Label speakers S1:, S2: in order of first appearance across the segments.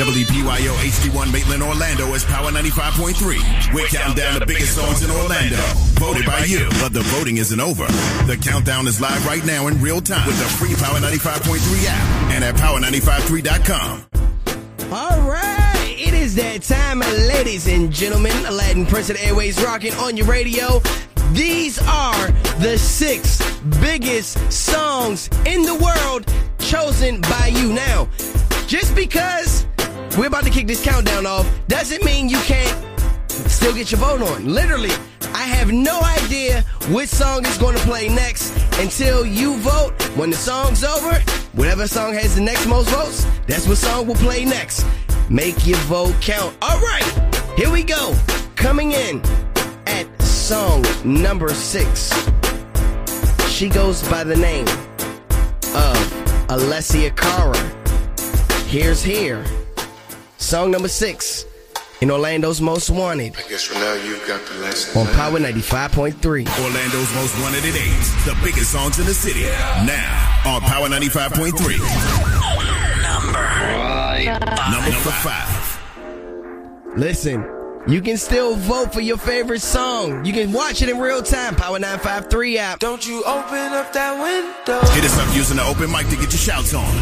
S1: WPYO HD1 Maitland, Orlando is Power 95.3. We're counting down the biggest songs in Orlando. Voted by you. But the voting isn't over. The countdown is live right now in real time with the free Power 95.3 app and at power953.com.
S2: All right, it is that time, ladies and gentlemen. Aladdin Prince of the Airways rocking on your radio. These are the six biggest songs in the world chosen by you. Now, just because we're about to kick this countdown off doesn't mean you can't still get your vote on. Literally, I have no idea which song is going to play next until you vote. When the song's over, whatever song has the next most votes, that's what song will play next. Make your vote count. All right, here we go. Coming in at song number six. She goes by the name of Alessia Cara. Here's Here. Song number six in Orlando's Most Wanted
S3: I guess for now you've got the lesson.
S2: on Power 95.3.
S1: Orlando's most wanted at 8. The biggest songs in the city. Now on Power 95.3. Number, Number 5.
S2: Listen, you can still vote for your favorite song. You can watch it in real time. Power 953 app.
S4: Don't you open up that window.
S1: Hit us up using the open mic to get your shouts on.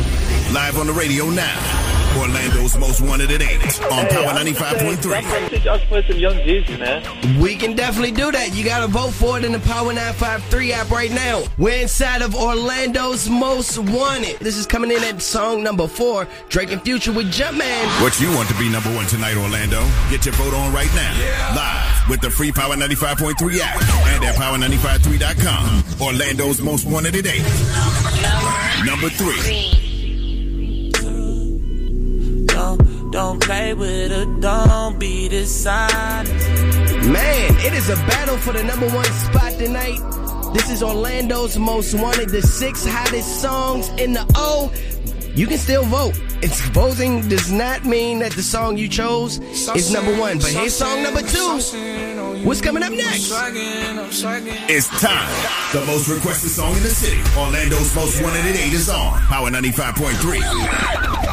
S1: Live on the radio now. Orlando's most wanted at 8 on Power 95.3.
S5: Teach us play some Young Jeezy, man.
S2: We can definitely do that. You gotta vote for it in the Power 953 app right now. We're inside of Orlando's Most Wanted. This is coming in at song number four, Drake and Future with Jumpman.
S1: What you want to be number one tonight, Orlando? Get your vote on right now. Live with the free Power 95.3 app and at power953.com. Orlando's most wanted at 8. Number 3.
S4: Don't, don't play with her, don't be dishonest.
S2: Man, it is a battle for the number one spot tonight. This is Orlando's Most Wanted, the six hottest songs in the O. You can still vote. It's voting does not mean that the song you chose is number one. But here's song number two. What's coming up next?
S1: It's time. The most requested song in the city. Orlando's most wanted at 8 is on Power 95.3.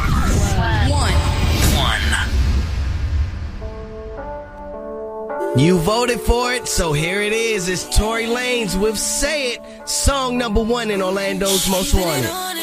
S2: You voted for it, so here it is. It's Tory Lanez with Say It, song number one in Orlando's Most Wanted.